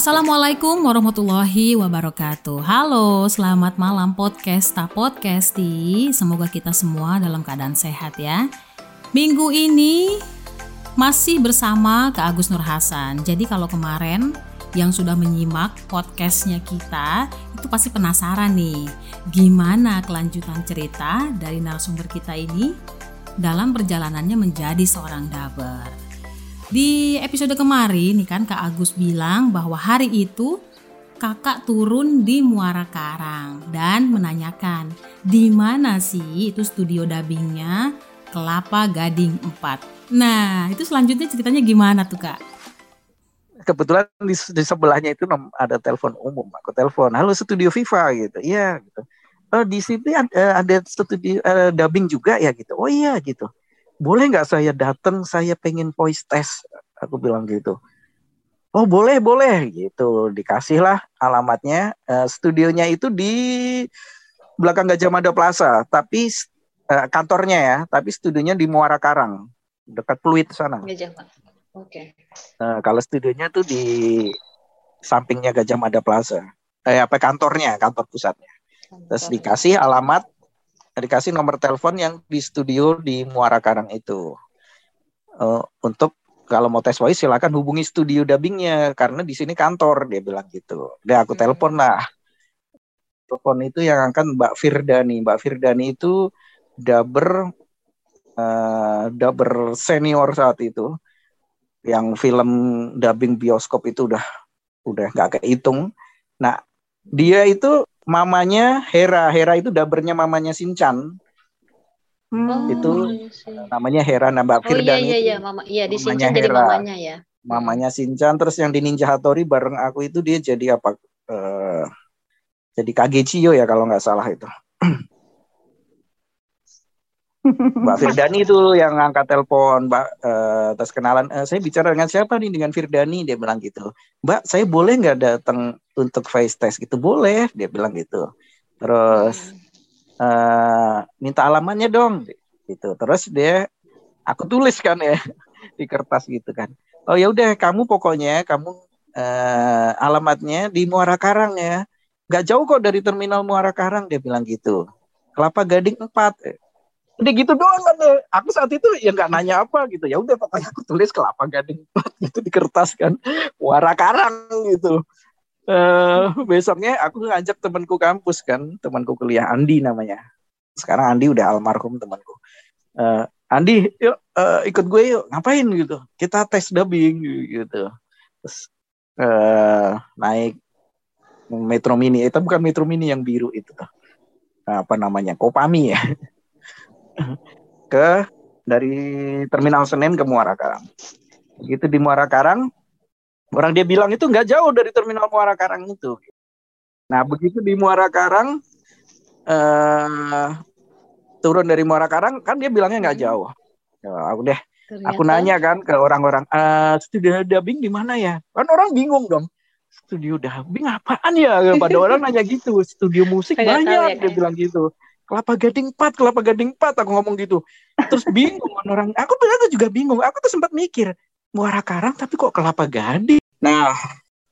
Assalamualaikum warahmatullahi wabarakatuh. Halo, selamat malam podcast tak podcasti. Semoga kita semua dalam keadaan sehat ya. Minggu ini masih bersama Kak Agus Nur Hasan. Jadi kalau kemarin yang sudah menyimak podcastnya kita itu pasti penasaran nih gimana kelanjutan cerita dari narasumber kita ini dalam perjalanannya menjadi seorang daber. Di episode kemarin nih kan Kak Agus bilang bahwa hari itu kakak turun di Muara Karang dan menanyakan di mana sih itu studio dubbingnya Kelapa Gading 4. Nah itu selanjutnya ceritanya gimana tuh kak? Kebetulan di, di sebelahnya itu ada telepon umum, aku telepon, halo studio Viva gitu, iya gitu. Oh, di sini ada, ada studio uh, dubbing juga ya gitu. Oh iya gitu boleh nggak saya datang? Saya pengen voice test. Aku bilang gitu. Oh boleh boleh. Gitu. Dikasihlah alamatnya. Uh, studionya itu di belakang Gajah Mada Plaza. Tapi uh, kantornya ya. Tapi studionya di Muara Karang. Dekat Pluit sana. Gajah oke. Okay. uh, kalau studionya tuh di sampingnya Gajah Mada Plaza. Eh apa kantornya? Kantor pusatnya. Terus dikasih alamat dikasih nomor telepon yang di studio di Muara Karang itu uh, untuk kalau mau tes voice silakan hubungi studio dubbingnya karena di sini kantor dia bilang gitu. Dia aku hmm. telepon lah. Telepon itu yang akan Mbak Firdani. Mbak Firdani itu dubber uh, dubber senior saat itu yang film dubbing bioskop itu udah udah nggak kehitung. Nah dia itu mamanya Hera. Hera itu dabernya mamanya Sinchan. Hmm. Itu namanya Hera Nambak Oh iya iya iya mama iya di Sinchan jadi mamanya ya. Mamanya Sinchan terus yang di Ninja Hattori bareng aku itu dia jadi apa? Uh, jadi Kagechiyo ya kalau nggak salah itu. Mbak Firdani itu yang ngangkat telepon, Mbak uh, terus kenalan. Uh, saya bicara dengan siapa nih? Dengan Firdani, dia bilang gitu. Mbak, saya boleh nggak datang untuk face test gitu? Boleh, dia bilang gitu. Terus uh, minta alamatnya dong, gitu. Terus dia, aku tulis kan ya di kertas gitu kan. Oh ya udah, kamu pokoknya kamu uh, alamatnya di Muara Karang ya. Gak jauh kok dari terminal Muara Karang, dia bilang gitu. Kelapa Gading 4 udah gitu doang kan aku saat itu ya nggak nanya apa gitu ya udah pokoknya aku tulis kelapa gading gitu di kertas kan muara karang gitu uh, besoknya aku ngajak temanku kampus kan temanku kuliah Andi namanya. Sekarang Andi udah almarhum temanku. Uh, Andi yuk uh, ikut gue yuk ngapain gitu? Kita tes dubbing gitu. Terus uh, naik Metro Mini. Itu bukan Metro Mini yang biru itu apa namanya? Kopami ya. Ke dari Terminal Senen ke Muara Karang. Gitu di Muara Karang, orang dia bilang itu nggak jauh dari Terminal Muara Karang itu. Nah begitu di Muara Karang, eh, turun dari Muara Karang, kan dia bilangnya nggak hmm. jauh. Ya, aku deh, Ternyata. aku nanya kan ke orang-orang, e, studio dubbing di mana ya? Kan orang bingung dong studio dubbing apaan ya? Pada orang nanya gitu, studio musik banyak ya, dia bilang gitu kelapa gading 4, kelapa gading 4 aku ngomong gitu. Terus bingung orang. Aku ternyata juga bingung. Aku tuh sempat mikir, Muara Karang tapi kok kelapa gading. Nah,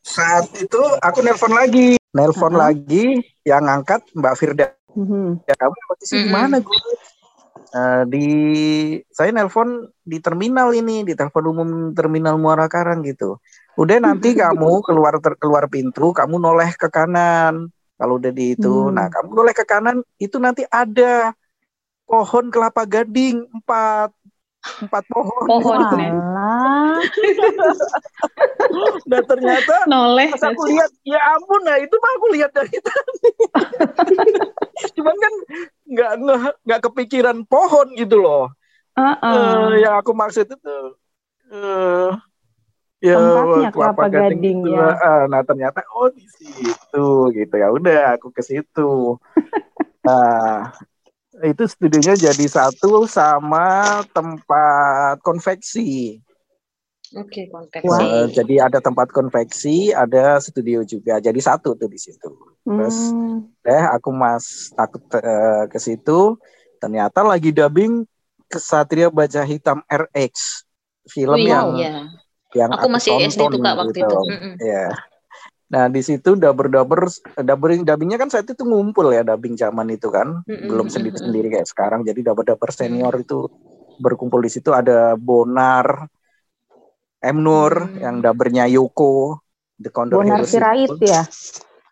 saat itu aku nelpon lagi. Nelpon uh -huh. lagi yang ngangkat Mbak Firda. Uh mhm. -huh. Ya kamu di sini uh -huh. mana gue? Uh, di saya nelpon di terminal ini di telepon umum terminal Muara Karang gitu. Udah nanti kamu keluar ter, keluar pintu, kamu noleh ke kanan kalau udah di itu, hmm. nah kamu boleh ke kanan itu nanti ada pohon kelapa gading empat empat pohon. Pohon. Dan ternyata Noleh, pas aku lihat, ya ampun, nah itu mah aku lihat dari tadi. Cuman kan nggak nggak kepikiran pohon gitu loh. Uh -uh. Uh, yang aku maksud itu uh, ya, tempatnya kelapa gading ya. Uh, nah ternyata oh di situ gitu ya udah aku ke situ. nah itu studionya jadi satu sama tempat konveksi. Oke, okay, konveksi. Uh, jadi ada tempat konveksi, ada studio juga. Jadi satu tuh di situ. Terus hmm. deh aku mas aku uh, ke situ, ternyata lagi dubbing Kesatria Baja Hitam RX film Wih, yang yeah yang aku, aku masih SD tuh kak waktu gitu. itu. Ya. Nah di situ dubber-dubber, dubbing dubbingnya kan saat itu ngumpul ya dubbing zaman itu kan, mm-hmm. belum sendiri-sendiri kayak sekarang. Jadi dubber-dubber senior itu berkumpul di situ ada Bonar, M Nur mm-hmm. yang dubbernya Yoko, The Condor Bonar Sirait ya?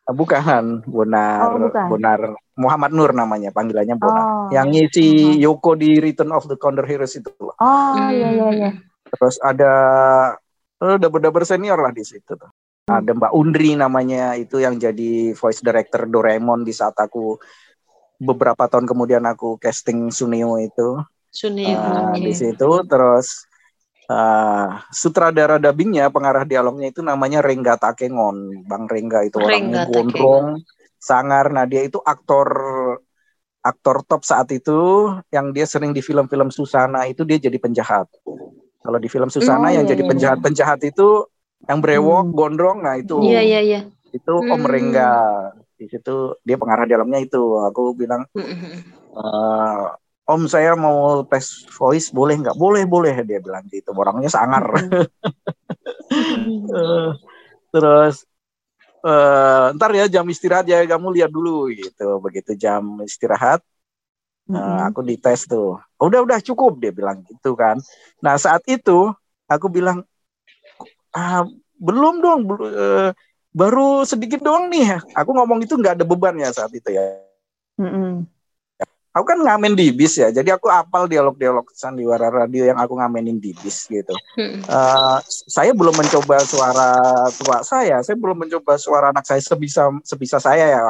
Ah, bukan, Bonar, oh, bukan. Bonar Muhammad Nur namanya, panggilannya Bonar. Oh. Yang ngisi. Yoko di Return of the Condor Heroes itu loh. Oh iya iya iya. Terus ada dubber-dubber senior lah di situ tuh ada Mbak Undri namanya itu yang jadi voice director Doraemon di saat aku beberapa tahun kemudian aku casting Suneo itu. Suneo uh, okay. di situ. Terus uh, sutradara dubbingnya pengarah dialognya itu namanya Rengga Takengon. Bang Rengga itu orangnya gondrong sangar. Nah dia itu aktor aktor top saat itu yang dia sering di film-film Susana itu dia jadi penjahat. Kalau di film Susana oh, yang iya, jadi penjahat-penjahat iya. itu yang brewok hmm. gondrong nah itu. Iya iya iya. Itu hmm. Om Rengga. Di situ dia pengarah dalamnya itu. Aku bilang hmm. uh, Om saya mau tes voice boleh nggak? Boleh boleh dia bilang gitu. Orangnya sangar. Uh, terus uh, ntar ya jam istirahat ya kamu lihat dulu gitu. Begitu jam istirahat uh, aku dites tuh. Udah udah cukup dia bilang gitu kan. Nah saat itu aku bilang ah, belum dong uh, baru sedikit doang nih. Aku ngomong itu nggak ada beban ya saat itu ya. Mm -hmm. aku kan ngamen di bis ya jadi aku apal dialog-dialog sandiwara radio yang aku ngamenin di bis gitu. Mm. uh, saya belum mencoba suara tua saya saya belum mencoba suara anak saya sebisa sebisa saya ya.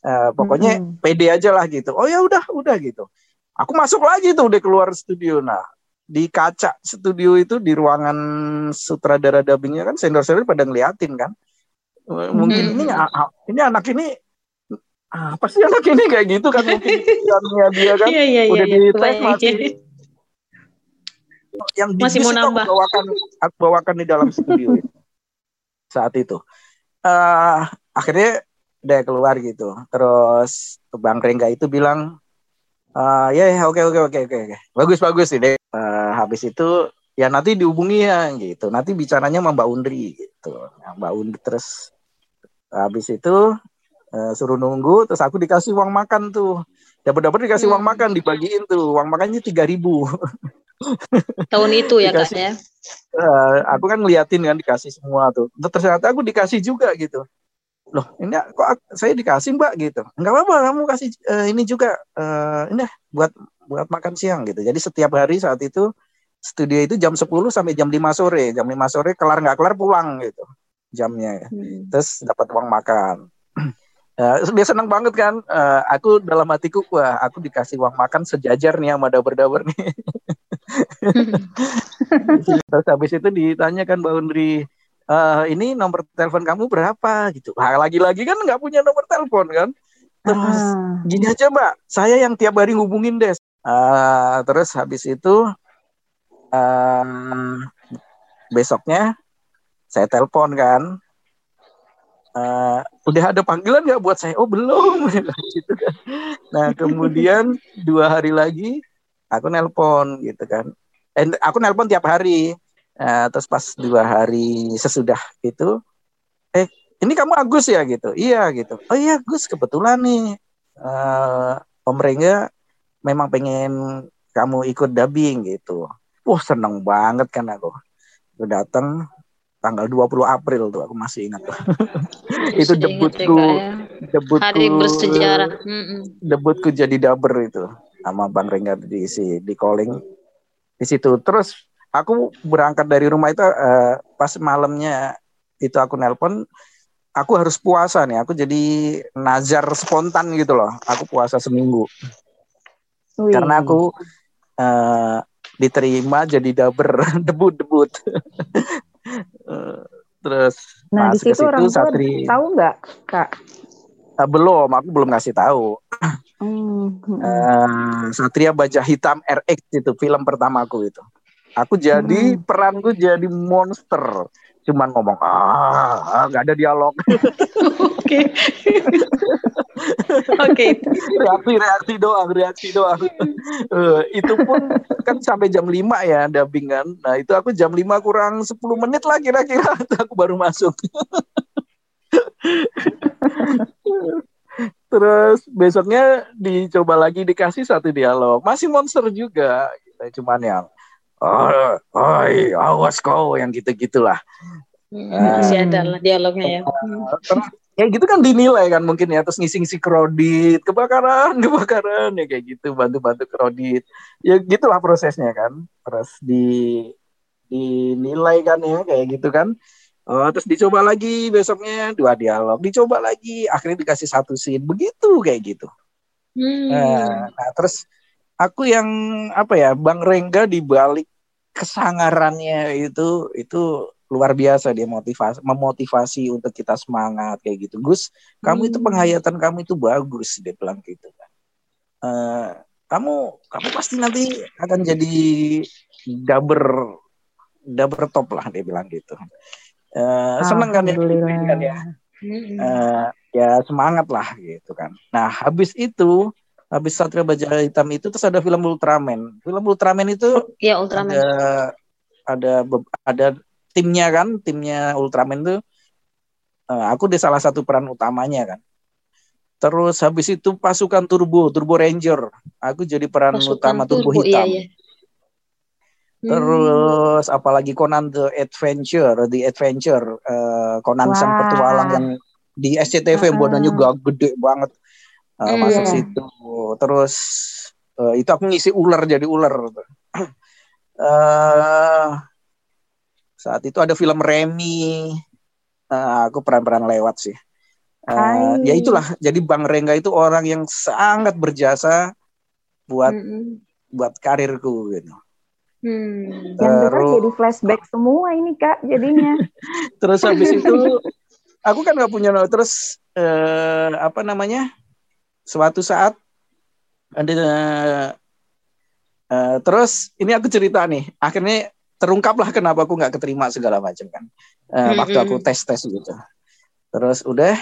Uh, pokoknya mm -hmm. pede aja lah gitu. Oh ya udah udah gitu. Aku masuk lagi tuh udah keluar studio. Nah di kaca studio itu di ruangan sutradara dubbingnya kan senior-senior pada ngeliatin kan. Mungkin hmm. ini ini anak ini apa sih anak ini kayak gitu kan mungkin dia kan iya, iya, udah iya, di tes masih. yang masih mau nambah. bawakan aku bawakan di dalam studio saat itu. Uh, akhirnya udah keluar gitu. Terus bang Rengga itu bilang Uh, ya, ya, oke, oke, oke, oke, oke. Bagus, bagus sih deh. Habis itu ya nanti dihubungi ya gitu. Nanti bicaranya sama Mbak Undri gitu. Nah, Mbak Undri terus habis itu uh, suruh nunggu. Terus aku dikasih uang makan tuh. Dapat-dapat dikasih hmm. uang makan, dibagiin tuh. Uang makannya tiga ribu. Tahun itu ya dikasih, kak ya? Uh, aku kan ngeliatin kan dikasih semua tuh. Ternyata aku dikasih juga gitu loh ini kok saya dikasih mbak gitu nggak apa-apa kamu kasih uh, ini juga uh, ini buat buat makan siang gitu jadi setiap hari saat itu studio itu jam 10 sampai jam 5 sore jam 5 sore kelar nggak kelar pulang gitu jamnya hmm. terus dapat uang makan uh, dia senang banget kan uh, aku dalam hatiku wah aku dikasih uang makan sejajar nih sama daber-daber nih terus habis itu ditanyakan Mbak Undri uh, ini nomor telepon kamu berapa gitu. Nah, lagi-lagi kan nggak punya nomor telepon kan. Terus uh. gini aja mbak, saya yang tiap hari ngubungin des. Uh, terus habis itu uh, besoknya saya telepon kan. Uh, udah ada panggilan nggak buat saya? Oh belum, gitu kan. Nah kemudian dua hari lagi aku nelpon gitu kan. Eh, aku nelpon tiap hari Nah, terus pas dua hari sesudah itu, eh ini kamu Agus ya gitu? Iya gitu. Oh iya Gus kebetulan nih uh, Om Rengga memang pengen kamu ikut dubbing gitu. Wah seneng banget kan aku. Aku datang tanggal 20 April tuh aku masih ingat tuh. itu debutku ya. debutku hari bersejarah. Debutku jadi dubber itu sama Bang Rengga di si di calling di situ. Terus aku berangkat dari rumah itu uh, pas malamnya itu aku nelpon aku harus puasa nih aku jadi nazar spontan gitu loh aku puasa seminggu Wih. karena aku uh, diterima jadi dubber debut debut uh, terus nah di situ orang tua Satri... tahu nggak kak uh, belum aku belum ngasih tahu hmm. uh, Satria Baja Hitam RX itu film pertamaku itu Aku jadi hmm. peranku jadi monster. Cuman ngomong ah, nggak ada dialog. Oke. Oke. Reaksi reaksi doang, reaksi doang. uh, itu pun kan sampai jam 5 ya dubbing kan. Nah, itu aku jam 5 kurang 10 menit lah kira-kira aku baru masuk. Terus besoknya dicoba lagi dikasih satu dialog, masih monster juga, gitu. cuman yang oh, oi, awas kau yang gitu gitulah. Hmm, masih ada lah dialognya ya. Terus ya gitu kan dinilai kan mungkin ya terus ngisi-ngisi kredit kebakaran kebakaran ya kayak gitu bantu-bantu kredit ya gitulah prosesnya kan terus di dinilai kan ya kayak gitu kan oh, terus dicoba lagi besoknya dua dialog dicoba lagi akhirnya dikasih satu scene begitu kayak gitu hmm. nah, nah terus aku yang apa ya bang Rengga dibalik kesangarannya itu itu luar biasa dia motivasi memotivasi untuk kita semangat kayak gitu. Gus kamu itu hmm. penghayatan kamu itu bagus dia bilang gitu kan uh, kamu kamu pasti nanti akan jadi daber daber top lah dia bilang gitu. Uh, seneng kan ya? Kan ya? Uh, ya semangat lah gitu kan. Nah habis itu habis Satria Baja Hitam itu terus ada film Ultraman film Ultraman itu ya Ultraman ada ada ada timnya kan timnya Ultraman tuh uh, aku di salah satu peran utamanya kan terus habis itu pasukan Turbo Turbo Ranger aku jadi peran pasukan utama Turbo, Turbo Hitam iya, iya. Hmm. Terus apalagi Conan the Adventure, the Adventure, uh, Conan Wah. sang petualang yang di SCTV uh. badannya juga gede banget uh, mm, masuk situ. Terus uh, itu aku ngisi ular jadi ular. uh, saat itu ada film Remy uh, aku peran-peran lewat sih uh, ya itulah jadi Bang Rengga itu orang yang sangat berjasa buat mm -hmm. buat karirku gitu Hmm. Terus jadi flashback semua ini kak jadinya. terus habis itu aku kan nggak punya terus uh, apa namanya suatu saat ada uh, terus ini aku cerita nih. Akhirnya terungkaplah kenapa aku nggak keterima segala macam kan. Uh, waktu aku tes tes gitu. Terus udah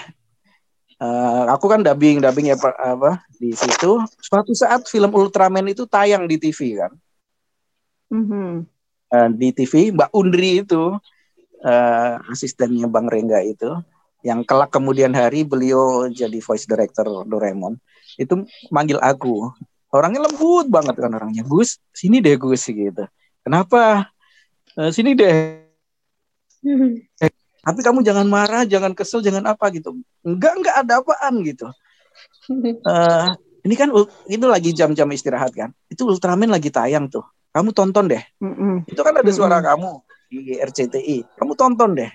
uh, aku kan dubbing dubbing ya apa di situ. Suatu saat film Ultraman itu tayang di TV kan. Mm-hmm. uh, di TV Mbak Undri itu uh, asistennya Bang Rengga itu yang kelak kemudian hari beliau jadi voice director Doraemon itu manggil aku. Orangnya lembut banget kan orangnya. Gus sini deh Gus gitu. Kenapa? Uh, sini deh. Eh, tapi kamu jangan marah jangan kesel jangan apa gitu. Enggak enggak ada apaan gitu. Uh, ini kan itu lagi jam-jam istirahat kan? Itu Ultraman lagi tayang tuh. Kamu tonton deh. Mm -mm. itu kan ada suara mm -mm. kamu di RCTI kamu tonton deh.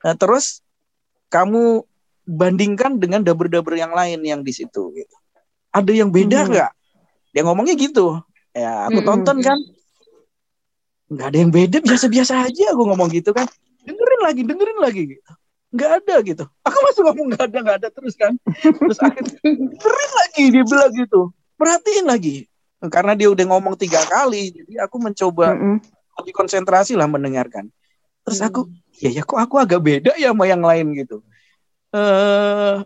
Nah, terus kamu bandingkan dengan daber-daber yang lain yang di situ gitu. Ada yang beda nggak? Mm -hmm. dia ngomongnya gitu. Ya aku mm -hmm. tonton kan. Nggak ada yang beda biasa-biasa aja aku ngomong gitu kan. Dengerin lagi dengerin lagi gitu. Nggak ada gitu. Aku masih ngomong nggak ada nggak ada terus kan. Terus akhirnya dengerin lagi dia bilang gitu. Perhatiin lagi. Karena dia udah ngomong tiga kali jadi aku mencoba mm -hmm. lebih konsentrasi lah mendengarkan. Terus aku ya ya kok aku agak beda ya sama yang lain gitu eh uh,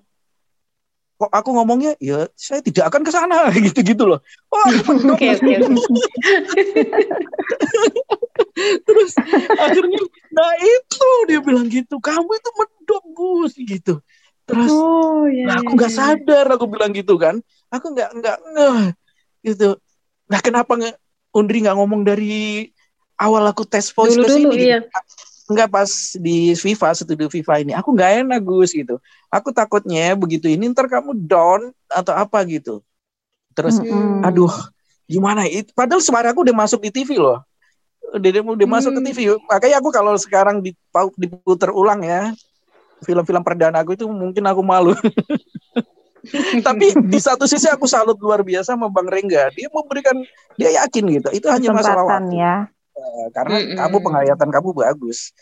kok aku ngomongnya ya saya tidak akan ke sana gitu-gitu loh. Oh, oke oke. Terus akhirnya nah itu dia bilang gitu, kamu itu mendok Gus gitu. Terus oh, iya, nah, aku iya, nggak iya. sadar aku bilang gitu kan. Aku nggak nggak gitu. Nah kenapa nggak Undri nggak ngomong dari awal aku tes voice dulu, ke sini? Dulu, gitu? iya nggak pas di FIFA studio FIFA ini. Aku nggak enak Gus gitu. Aku takutnya begitu ini ntar kamu down atau apa gitu. Terus mm-hmm. aduh gimana? Itu padahal suara aku udah masuk di TV loh. Udah udah masuk ke TV makanya aku kalau sekarang diputar ulang ya film-film perdana aku itu mungkin aku malu. Tapi di satu sisi aku salut luar biasa sama Bang Rengga. Dia memberikan dia yakin gitu. Itu hanya masalah waktu ya karena mm -hmm. kamu penghayatan kamu bagus.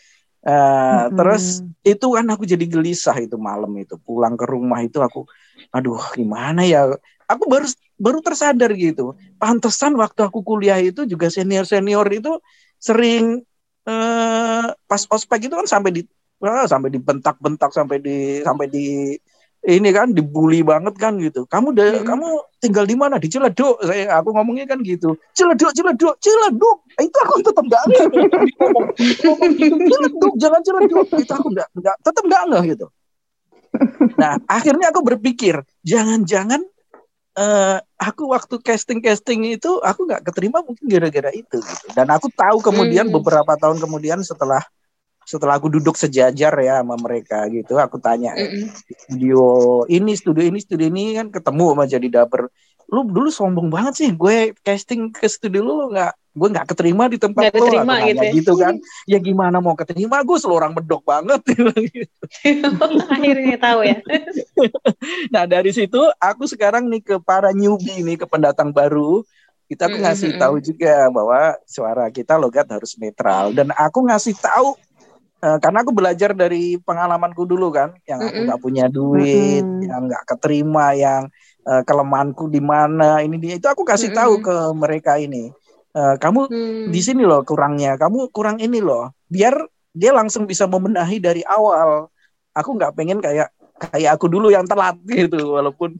Uh, mm -hmm. Terus itu kan aku jadi gelisah itu malam itu pulang ke rumah itu aku, aduh gimana ya? Aku baru baru tersadar gitu. Pantesan waktu aku kuliah itu juga senior senior itu sering uh, pas ospek itu kan sampai di uh, sampai dibentak-bentak sampai di sampai di ini kan dibully banget kan gitu. Kamu de, hmm. kamu tinggal di mana? Di Ciledug. Saya aku ngomongnya kan gitu. Ciledug, Ciledug, Ciledug. Itu aku tetap enggak ngomong, ngomong gitu. Ciledug, jangan Ciledug. Itu aku enggak enggak tetap enggak enggak gitu. Nah, akhirnya aku berpikir, jangan-jangan eh, aku waktu casting-casting itu aku nggak keterima mungkin gara-gara itu gitu. Dan aku tahu kemudian Hmm. beberapa tahun kemudian setelah setelah aku duduk sejajar ya sama mereka gitu, aku tanya Mm-mm. studio ini, studio ini, studio ini kan ketemu sama jadi dapper. Lu dulu sombong banget sih, gue casting ke studio lu lu nggak, gue nggak keterima di tempat lu, keterima gitu ya. gitu kan. Ya gimana mau keterima, gue selalu orang medok banget. Akhirnya tahu ya. nah dari situ aku sekarang nih ke para newbie nih ke pendatang baru kita aku ngasih mm, tahu juga bahwa suara kita logat harus netral dan aku ngasih tahu eh, karena aku belajar dari pengalamanku dulu kan yang aku Mm-mm. nggak punya duit Mm-mm. yang nggak keterima yang eh, kelemahanku di mana ini dia itu aku kasih tahu Mm-mm. ke mereka ini Eh, kamu Hmm. di sini loh kurangnya kamu kurang ini loh biar dia langsung bisa membenahi dari awal aku nggak pengen kayak kayak aku dulu yang telat gitu walaupun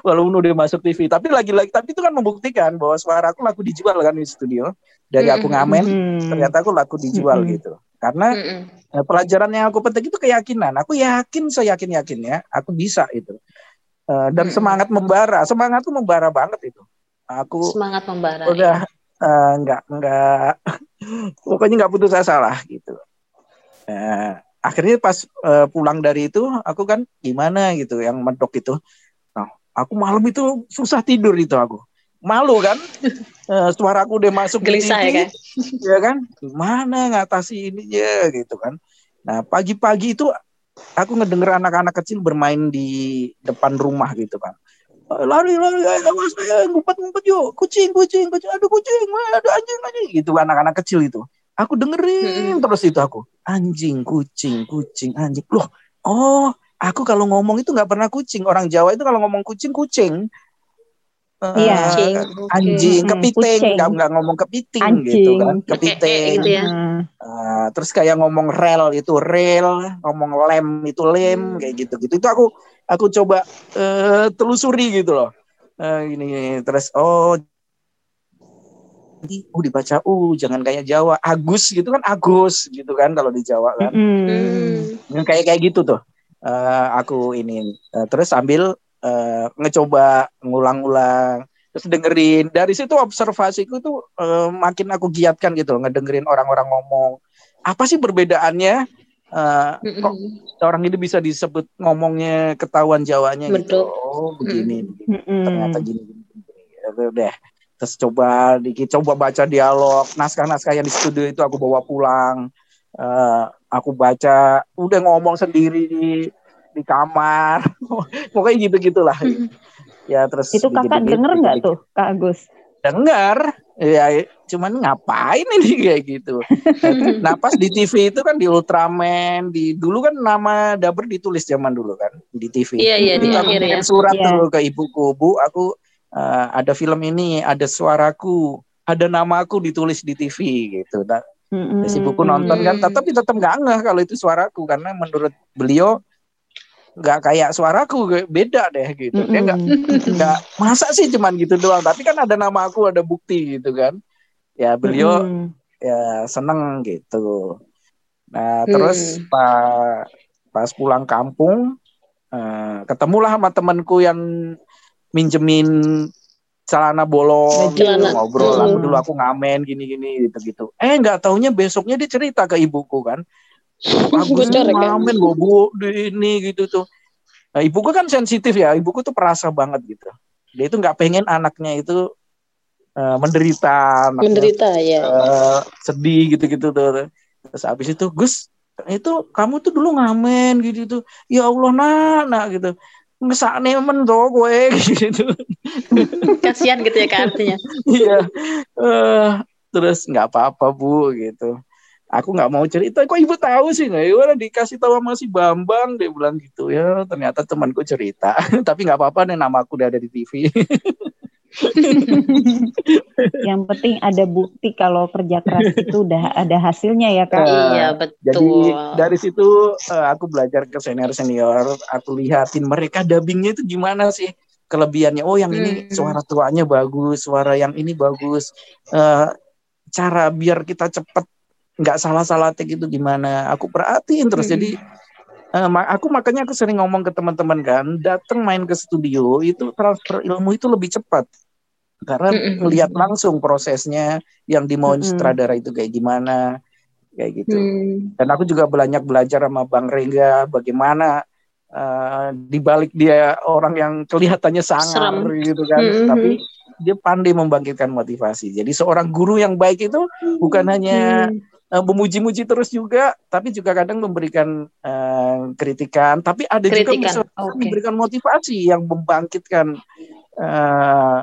walaupun udah masuk TV tapi lagi-lagi tapi itu kan membuktikan bahwa suara aku laku dijual kan di studio dari aku ngamen Mhm. ternyata aku laku dijual Mm-mm. gitu karena Mm-mm. eh, pelajaran yang aku petik itu keyakinan aku yakin saya yakin yakin ya aku bisa itu Eh, dan Mm-mm. semangat membara semangatku membara banget itu aku Semangat membara. udah eh, nggak nggak pokoknya nggak putus asa lah gitu Eh, akhirnya pas eh, pulang dari itu aku kan gimana gitu yang medok itu? Nah, aku malam itu susah tidur itu aku. Malu kan? Eh, suaraku udah masuk Gelisah TV, ya kan? ya kan? Gimana ngatasi ininya gitu kan. Nah pagi-pagi itu aku ngedenger anak-anak kecil bermain di depan rumah gitu kan lari lari awas ngumpet ngumpet yuk. Kucing kucing kucing. Aduh kucing aduh anjing anjing. Gitu anak-anak kecil itu aku dengerin terus itu aku anjing kucing kucing anjing loh oh aku kalau ngomong itu nggak pernah kucing orang Jawa itu kalau ngomong kucing kucing Eh, Iya. Kucing, oke. anjing Mm-mm, kepiting kucing. nggak nggak ngomong kepiting Anjing. gitu kan kepiting gitu ya. Uh, terus kayak ngomong rel itu rel, ngomong lem itu lem, Hmm. kayak gitu gitu. Itu aku aku coba eh, telusuri gitu loh. Eh, gini terus oh oh dibaca uh jangan kayak Jawa Agus gitu kan Agus gitu kan kalau di Jawa kan. Yang kayak kayak gitu tuh Eh, aku ini Eh, terus sambil eh, ngecoba ngulang-ulang terus dengerin dari situ observasiku tuh eh, makin aku giatkan gitu loh, ngedengerin orang-orang ngomong apa sih perbedaannya Eh, kok Mm-mm. orang ini bisa disebut ngomongnya ketahuan Jawanya gitu Betul. oh begini. Mhm. ternyata gini gini, gini. Ya udah terus coba dikit coba baca dialog. Naskah-naskah yang di studio itu aku bawa pulang. Eh, aku baca udah ngomong sendiri di di kamar. Pokoknya gitu gitulah. Ya terus Itu kakak dikit-dikit, denger nggak tuh, Kak Agus? denger. Ya cuman ngapain ini kayak gitu? Nah pas di TV itu kan di Ultraman di dulu kan nama Daber ditulis zaman dulu kan di TV Iya iya di itu aku akhir ya. kirim surat Iya. tuh ke ibuku bu aku eh, ada film ini ada suaraku ada namaku ditulis di TV gitu nah, Mhm. terus ibuku nonton kan Hmm. tapi tetap nggak ngeh kalau itu suaraku karena menurut beliau nggak kayak suaraku beda deh gitu dia nggak nggak masa sih cuman gitu doang tapi kan ada nama aku ada bukti gitu kan ya beliau Mhm. ya seneng gitu. Nah terus pas pas pulang kampung eh, ketemulah sama temanku yang minjemin celana bolong gitu, ngobrol Hmm. aku dulu aku ngamen gini-gini gitu-gitu. Eh nggak taunya besoknya dia cerita ke ibuku kan. Bocor ya, ngamen gue bu di ini gitu tuh. Nah, ibuku kan sensitif ya, ibuku tuh perasa banget gitu. Dia itu nggak pengen anaknya itu eh, menderita, anaknya Menderita ya. eh, sedih gitu-gitu tuh. Terus habis itu Gus itu kamu tuh dulu ngamen gitu tuh. Ya Allah nak, nak gitu. Ngesakne men tuh gue gitu. Kasihan gitu ya Kak artinya. Iya. Eh, terus nggak apa-apa Bu gitu. Aku nggak mau cerita. Kok ibu tahu sih nggak? Ya udah dikasih tahu sama si Bambang dia bilang gitu ya. Ternyata temanku cerita. Tapi nggak apa-apa nih nama aku udah ada di TV. Yang penting ada bukti kalau kerja keras itu udah ada hasilnya ya kak. Eh, iya Jadi betul. dari situ eh, aku belajar ke senior senior, aku lihatin mereka dubbingnya itu gimana sih kelebihannya. Oh yang ini Hmm. suara tuanya bagus, suara yang ini bagus. Eh, cara biar kita cepet nggak salah-salah take itu gimana? Aku perhatiin terus Hmm. jadi Eh, ma- aku makanya aku sering ngomong ke teman-teman kan, datang main ke studio itu transfer ilmu itu lebih cepat karena melihat langsung prosesnya yang dimauin Mm-mm. sutradara itu kayak gimana, kayak gitu. Hmm. Dan aku juga banyak belajar sama Bang Rengga bagaimana eh, di balik dia orang yang kelihatannya sangar Serem. gitu kan, Mm-mm. tapi dia pandai membangkitkan motivasi. Jadi seorang guru yang baik itu bukan hanya Hmm. eh, memuji-muji terus juga, tapi juga kadang memberikan eh, kritikan. Tapi ada juga Kritikan, bisa oke. memberikan motivasi yang membangkitkan eh,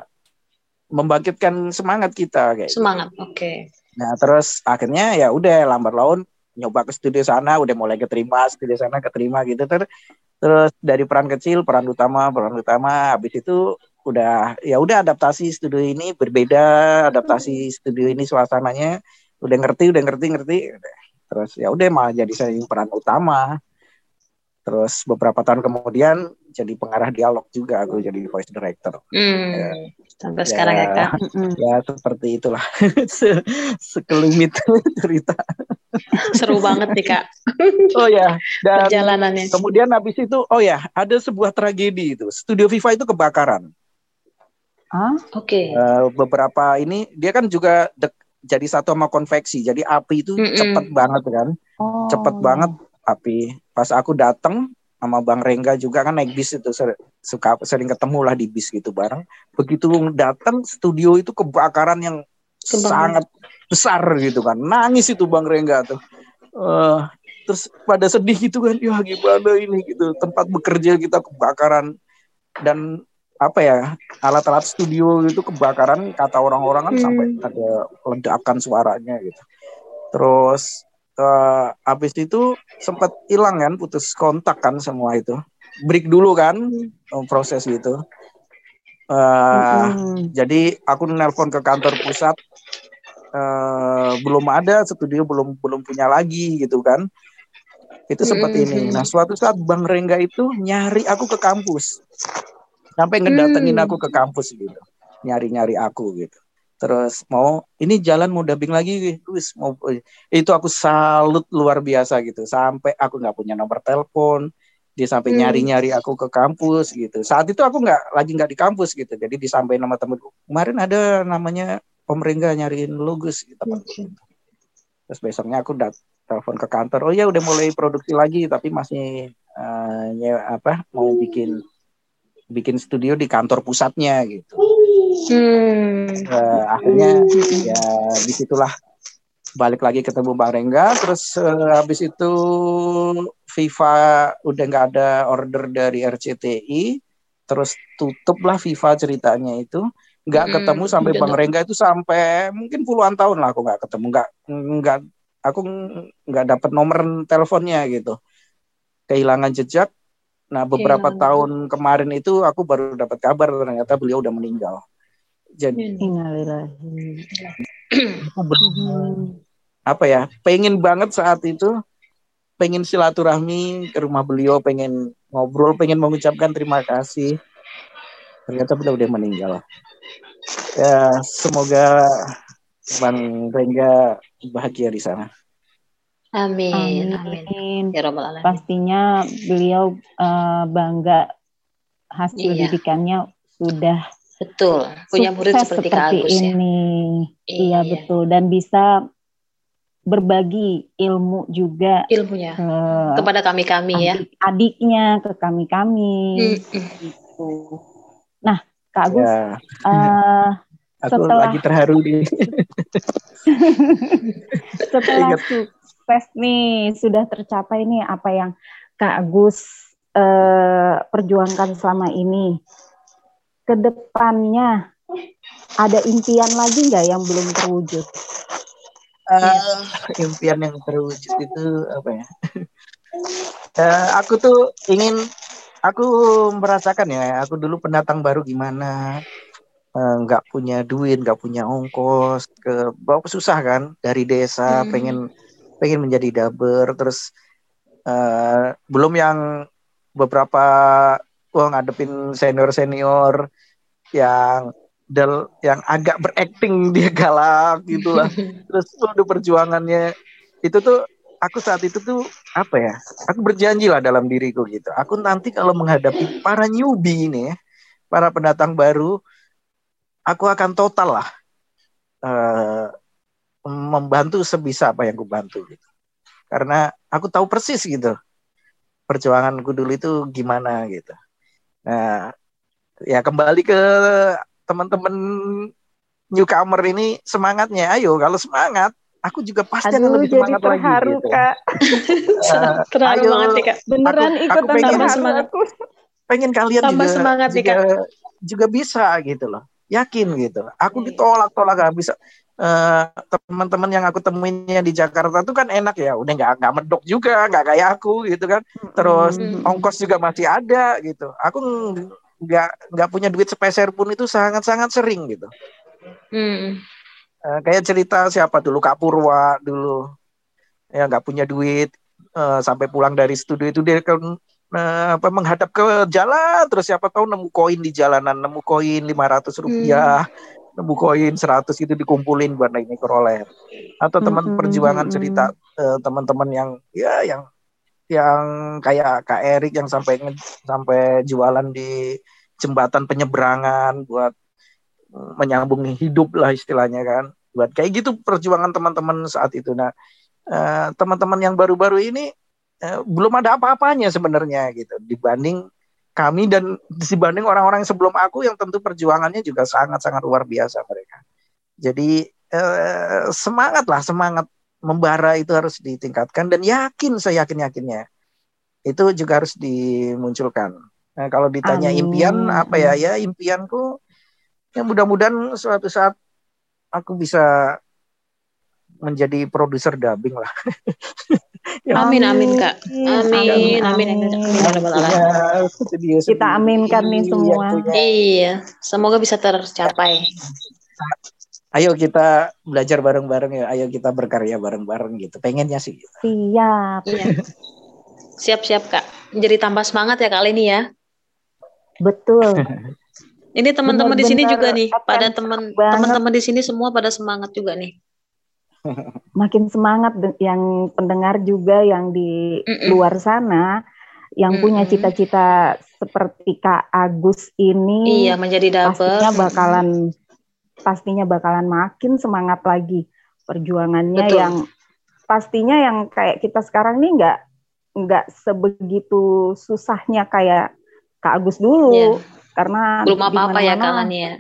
membangkitkan semangat kita kayak. gitu. Semangat. Oke. Nah terus akhirnya ya udah lambat laun nyoba ke studio sana, udah mulai keterima studio sana keterima gitu ter terus dari peran kecil peran utama peran utama habis itu udah ya udah adaptasi studio ini berbeda adaptasi studio ini suasananya udah ngerti udah ngerti ngerti terus ya udah malah jadi saya yang peran utama terus beberapa tahun kemudian jadi pengarah dialog juga aku jadi voice director Hmm. Ya. Sampai Ya. sekarang ya kak. Ya seperti itulah Se- sekelumit cerita Seru banget nih kak oh ya dan perjalanannya. kemudian habis itu oh ya ada sebuah tragedi itu studio Viva itu kebakaran Ah, Oke. Eh, beberapa ini dia kan juga dek- jadi satu sama konveksi jadi api itu Mm-mm. cepet banget kan oh. cepet banget api pas aku datang sama Bang Rengga juga kan naik bis itu ser- suka sering ketemu lah di bis gitu bareng. Begitu datang studio itu kebakaran yang Kebakaran. sangat besar gitu kan. Nangis itu Bang Rengga tuh. Eh, terus pada sedih gitu kan ya gimana ini? gitu. Tempat bekerja kita kebakaran. Dan apa ya alat-alat studio itu kebakaran kata orang-orang kan Hmm. sampai ada ledakan suaranya gitu. Terus eh, habis itu sempat hilang kan putus kontak kan semua itu. Break dulu kan eh, proses itu Eh, Mm-mm. jadi aku nelpon ke kantor pusat. Eh, belum ada studio belum belum punya lagi gitu kan. Itu seperti ini. Mhm. nah suatu saat bang Rengga itu nyari aku ke kampus. Sampai ngedatengin Hmm. aku ke kampus gitu. Nyari nyari aku gitu terus mau ini jalan mau dubbing lagi wis mau itu aku salut luar biasa gitu sampai aku nggak punya nomor telepon dia sampai Hmm. nyari-nyari aku ke kampus gitu. Saat itu aku nggak lagi nggak di kampus gitu. Jadi disampaikan sama temenku. Kemarin ada namanya Om Rengga nyariin logus gitu. Oke. Terus besoknya aku udah telepon ke kantor. Oh ya udah mulai produksi lagi tapi masih eh, nye- apa mau bikin bikin studio di kantor pusatnya gitu. Hmm. Eh, akhirnya Hmm. ya di situlah balik lagi ketemu Bang Rengga. Terus eh, habis itu FIFA udah nggak ada order dari RCTI terus tutuplah FIFA ceritanya itu. Nggak Mm-mm, ketemu sampai Bang Rengga itu sampai mungkin puluhan tahun lah aku nggak ketemu. Nggak nggak aku nggak dapat nomor teleponnya gitu. Kehilangan jejak nah beberapa Kehilangan. tahun kemarin itu aku baru dapat kabar ternyata beliau udah meninggal. Jadi ber- Hmm. apa ya? Pengen banget saat itu pengen silaturahmi ke rumah beliau pengen ngobrol pengen mengucapkan terima kasih. Ternyata beliau udah meninggal. Ya semoga bang Rengga bahagia di sana Amin. Amin. Amin. Ya Rabbal Alamin. Pastinya beliau eh, bangga hasil Iya. didikannya sudah Betul. Punya murid sukses seperti Kak Agus ya. ini. Iya betul dan bisa berbagi ilmu juga Ilmunya ke kepada kami kami ya. adik-adiknya ke kami-kami. Mm-mm. Gitu. Nah, Kak Agus, ya eh, aku Setelah- lagi terharu nih setelah Ingat. Sukses nih sudah tercapai nih apa yang Kak Agus eh, perjuangkan selama ini. Ke depannya ada impian lagi nggak yang belum terwujud? Ah, impian yang terwujud itu apa ya Eh, aku tuh ingin aku merasakan ya aku dulu pendatang baru gimana Eh, nggak punya duit nggak punya ongkos ke bawa susah kan dari desa Hmm. pengen pengen menjadi daber terus eh, belum yang beberapa wah ngadepin senior senior yang del yang agak berakting dia galak gitu lah terus waduh perjuangannya itu tuh aku saat itu tuh apa ya? Aku berjanji lah dalam diriku gitu. Aku nanti kalau menghadapi para newbie ini, ya, para pendatang baru, aku akan total lah uh, membantu sebisa apa yang aku bantu gitu. Karena aku tahu persis gitu perjuanganku dulu itu gimana gitu. Nah, ya kembali ke teman-teman newcomer ini semangatnya. Ayo kalau semangat aku juga pasti Aduh, akan lebih jadi semangat terharu, lagi gitu. Kak. Uh, Terlalu ayo, banget ya kak. Beneran Aku- ikut aku pengen- Tambah semangat. aku. pengen kalian Tambah juga semangat nih, juga, juga bisa gitu loh. Yakin gitu. Aku Iya. ditolak-tolak gak Eh, teman-teman yang aku temuinnya di Jakarta tuh kan enak ya, udah nggak nggak medok juga, nggak kayak aku gitu kan. Terus Hmm. ongkos juga masih ada gitu. Aku ng- nggak nggak punya duit sepeser pun itu sangat-sangat sering gitu. Hmm. Eh, kayak cerita siapa dulu Kak Purwa dulu ya nggak punya duit eh, sampai pulang dari studio itu dia kan eh, apa menghadap ke jalan terus siapa tahu nemu koin di jalanan nemu koin 500 rupiah nemu koin 100 itu dikumpulin buat naik mikrolet atau teman Mm-mm, perjuangan mm-mm. cerita eh, teman-teman yang ya yang yang kayak Kak Erik yang sampai sampai jualan di jembatan penyeberangan buat mm, menyambung hidup lah istilahnya kan. Buat kayak gitu perjuangan teman-teman saat itu. Nah eh, teman-teman yang baru-baru ini eh, belum ada apa-apanya sebenarnya gitu. Dibanding kami dan dibanding orang-orang yang sebelum aku yang tentu perjuangannya juga sangat-sangat luar biasa mereka. Jadi eh, semangat lah semangat membara itu harus ditingkatkan dan yakin saya yakin yakinnya itu juga harus dimunculkan. Nah, kalau ditanya Amin. impian apa ya? Ya impianku ya mudah-mudahan suatu saat aku bisa menjadi produser dubbing lah. Ya, Amin amin kak. Amin amin amin amin. ya studio Kita aminkan nih yang semua. punya- Iya, semoga bisa tercapai. Ayo kita belajar bareng-bareng ya. Ayo kita berkarya bareng-bareng gitu. Pengennya sih. gitu. Siap. Iya. Siap-siap kak. Jadi tambah semangat ya kali ini ya. Betul. Ini teman-teman di sini juga nih, pada teman teman-teman di sini semua pada semangat juga nih. Makin semangat yang pendengar juga yang di Mm-mm. luar sana yang punya Mm-mm. cita-cita seperti Kak Agus ini Iya, menjadi double. pastinya bakalan pastinya bakalan makin semangat lagi perjuangannya Betul. yang pastinya yang kayak kita sekarang nih nggak nggak sebegitu susahnya kayak Kak Agus dulu Iya. karena Belum apa-apa ya di mana-mana- kalian ya.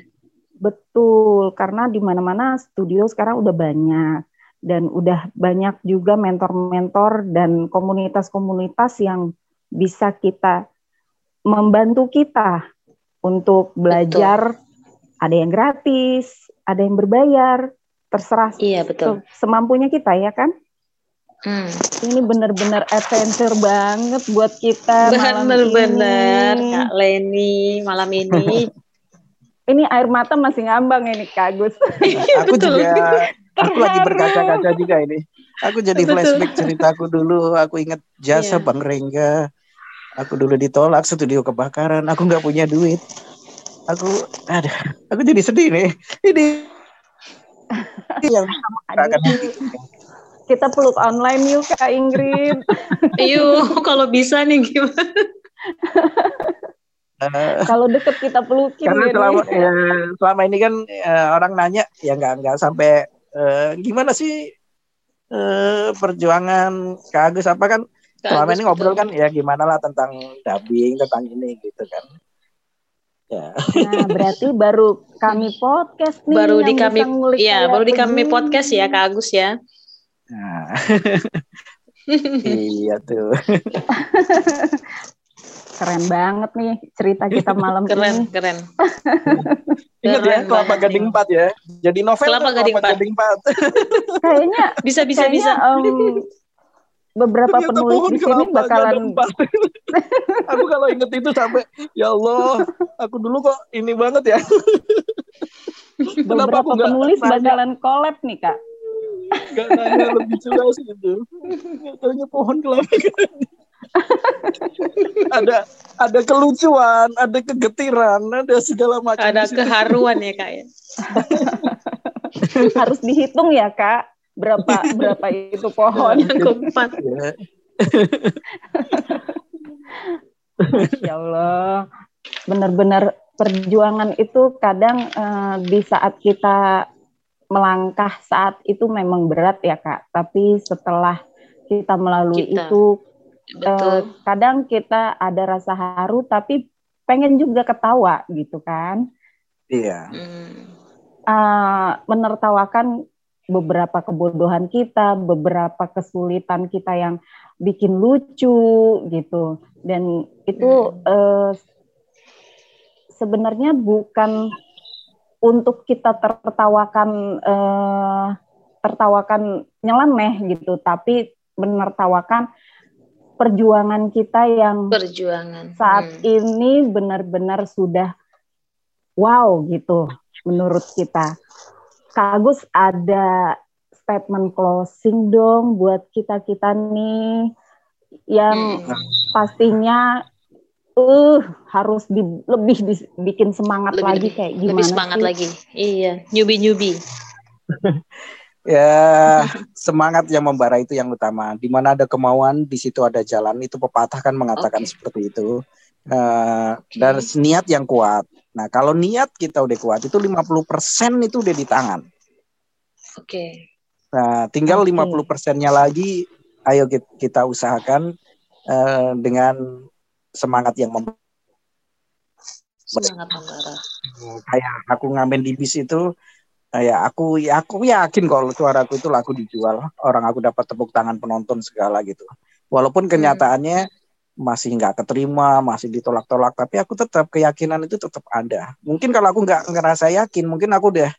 Betul, karena di mana-mana studio sekarang udah banyak dan udah banyak juga mentor-mentor dan komunitas-komunitas yang bisa kita membantu kita untuk belajar. Ada yang gratis, ada yang berbayar, terserah Iya betul. se- semampunya kita ya kan. Hmm. Ini benar-benar adventure banget buat kita malam Bener-bener ini. Kak Leni malam ini. Ini air mata masih ngambang ini Kak Agus. Aku Betul. Juga aku lagi Terharu. berkaca-kaca juga ini. Aku jadi Betul. flashback ceritaku dulu. Aku ingat jasa Iya. Bang Rengga. Aku dulu ditolak studio kebakaran. Aku nggak punya duit. Aku ada. Aku jadi sedih nih. Ini yang akan kita peluk online yuk Kak Ingrid. Yuk, kalau bisa nih gimana? eh, Kalau deket kita pelukin karena ya, selama ya, selama ini kan eh, orang nanya ya nggak nggak sampai eh, gimana sih eh, perjuangan Kak Agus? Apa kan selama ini ngobrol kan ya gimana lah tentang dubbing tentang ini gitu kan. Ya. Nah, berarti baru kami podcast nih baru yang di kami ya baru di kami begini. podcast ya Kak Agus ya. Nah, iya tuh Keren banget nih cerita kita malam Keren, ini. keren. ingat ya Keren Kelapa Gading nih. 4 ya jadi novel Kelapa Gading Kelapa 4. Gading 4 Kayaknya Bisa bisa kayaknya bisa. em, beberapa Ternyata penulis di sini bakalan aku kalau inget itu sampai ya Allah aku dulu kok ini banget ya beberapa aku penulis nanya bakalan collab nih Kak. nggak nanya lebih jelas gitu katanya pohon kelapa gading. ada ada kelucuan ada kegetiran ada segala macam Ada keharuan ya Kak ya. Harus dihitung ya Kak. berapa berapa itu pohon. Yang keempat. Ya. Ya Allah, benar-benar perjuangan itu kadang eh, di saat kita melangkah saat itu memang berat ya kak. Tapi setelah kita melalui Kita. itu, eh, Betul. kadang kita ada rasa haru, tapi pengen juga ketawa gitu kan. Iya. Hmm. uh, menertawakan beberapa kebodohan kita, beberapa kesulitan kita yang bikin lucu gitu. Dan itu eh, sebenarnya bukan untuk kita tertawakan eh, tertawakan nyeleneh gitu, tapi menertawakan perjuangan kita yang Perjuangan. saat Hmm. ini benar-benar sudah wow gitu menurut kita. Kak Agus ada statement closing dong buat kita-kita nih yang Hmm. pastinya uh harus di- lebih dis- bikin semangat Lebih- lagi lebih- kayak gimana Lebih semangat sih? lagi. Iya, nyubi-nyubi. Ya, semangat yang membara itu yang utama. Di mana ada kemauan, di situ ada jalan. Itu pepatah kan mengatakan Oke. seperti itu. Eh, Dan niat yang kuat. Nah, kalau niat kita udah kuat, itu 50% itu udah di tangan. Oke. Nah, tinggal Oke. 50 persennya lagi, ayo ki- kita usahakan eh, dengan semangat yang membara. Semangat membara. Kayak aku ngamen di bis itu, eh, ya aku ya aku yakin kalau suaraku itu laku dijual, orang aku dapat tepuk tangan penonton segala gitu. Walaupun kenyataannya masih nggak keterima, masih ditolak-tolak, tapi aku tetap keyakinan itu tetap ada. Mungkin kalau aku nggak ngerasa yakin, mungkin aku udah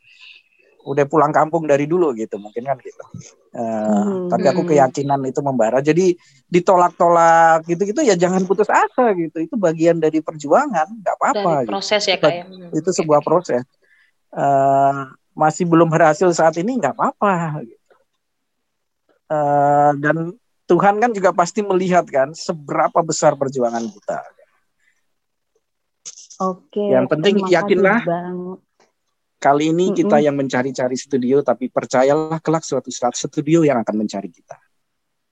udah pulang kampung dari dulu gitu, mungkin kan gitu. Eh, Hmm. Tapi aku Hmm. keyakinan itu membara. Jadi ditolak-tolak gitu-gitu ya jangan putus asa gitu. Itu bagian dari perjuangan, nggak apa-apa. Dari gitu. proses ya kak ya. Hmm. Itu sebuah proses. Eh, masih belum berhasil saat ini nggak apa-apa. Gitu. Eh, dan Tuhan kan juga pasti melihat kan seberapa besar perjuangan kita. Oke. Yang penting yakinlah. banget. Kali ini kita Mm-mm. yang mencari-cari studio, tapi percayalah kelak suatu saat studio yang akan mencari kita.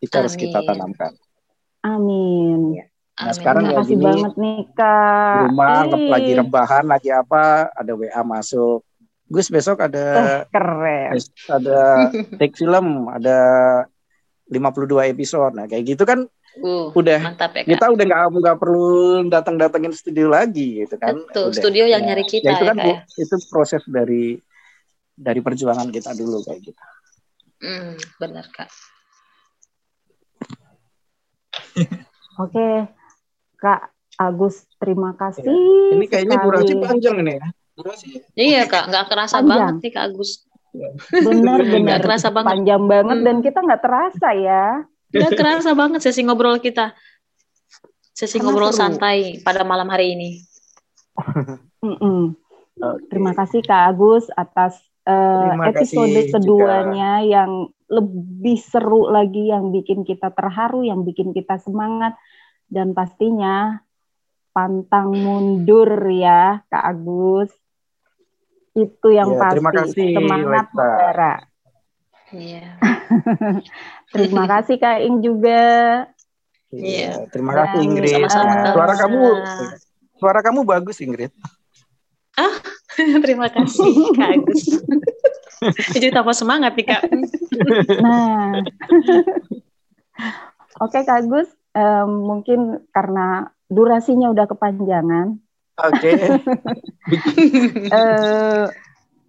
Itu harus kita Amin. tanamkan. Amin. Nah, Amin. sekarang Terima ya kasih gini, banget nih di kak. rumah lagi rebahan lagi apa ada WA masuk Gus besok ada eh, keren. ada take film ada 52 episode nah kayak gitu kan Uh, udah mantap ya kak. kita udah nggak nggak perlu datang datengin studio lagi gitu kan Betul, Udah. studio yang Ya, nyari kita ya itu ya, kan Kak, ya. itu proses dari dari perjuangan kita dulu kayak gitu Hmm, benar kak. Oke, Kak Agus, terima kasih. Iya. ini kayaknya sekali. durasi panjang ini ya durasi Iya kak, nggak kerasa Panjang. banget nih kak Agus. Benar-benar Nggak kerasa banget. panjang banget Hmm. dan kita nggak terasa ya. Nggak kerasa banget sesi ngobrol kita. Sesi Karena ngobrol seru. santai pada malam hari ini. Oke. Terima kasih Kak Agus atas Terima episode kasih keduanya yang lebih seru lagi, yang bikin kita terharu, yang bikin kita semangat, dan pastinya pantang mundur ya Kak Agus. Itu yang Ya, pasti terima kasih, semangat membara. Iya. Terima kasih Kak Ing juga. Iya. terima Dan, kasih Ingrid Sama-sama. Nah, suara kamu suara kamu bagus Ingrid Terima kasih kak Agus. Jadi tambah semangat nih kak. Nah, oke Kak Agus, em, mungkin karena durasinya udah kepanjangan. Oke eh,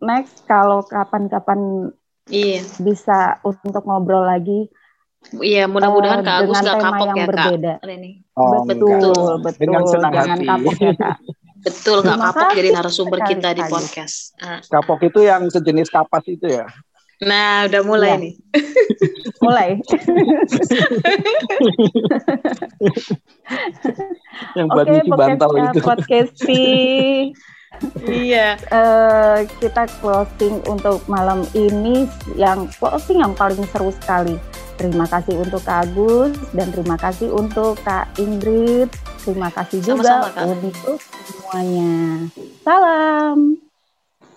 next, kalau kapan-kapan Iya, bisa untuk ngobrol lagi iya mudah-mudahan eh, kak Agus tema kapok yang ya kak. berbeda. Ini. Oh, Betul. enggak. Betul, betul. Dengan senang Jangan hati. kapok ya Kak. Betul nggak kapok jadi narasumber kita di Kak podcast. Ah. Kapok itu yang sejenis kapas itu ya. Nah, udah mulai Iya. nih. Mulai. Yang buat Oke, nyuci bantal podcast itu. podcasti. Iya. eh, kita closing untuk malam ini yang closing yang paling seru sekali. Terima kasih untuk Kak Agus dan terima kasih untuk Kak Ingrid. Terima kasih juga Sama-sama, Kak. untuk semuanya. Salam.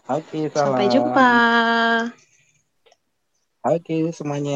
Oke, salam. Sampai jumpa. Oke semuanya.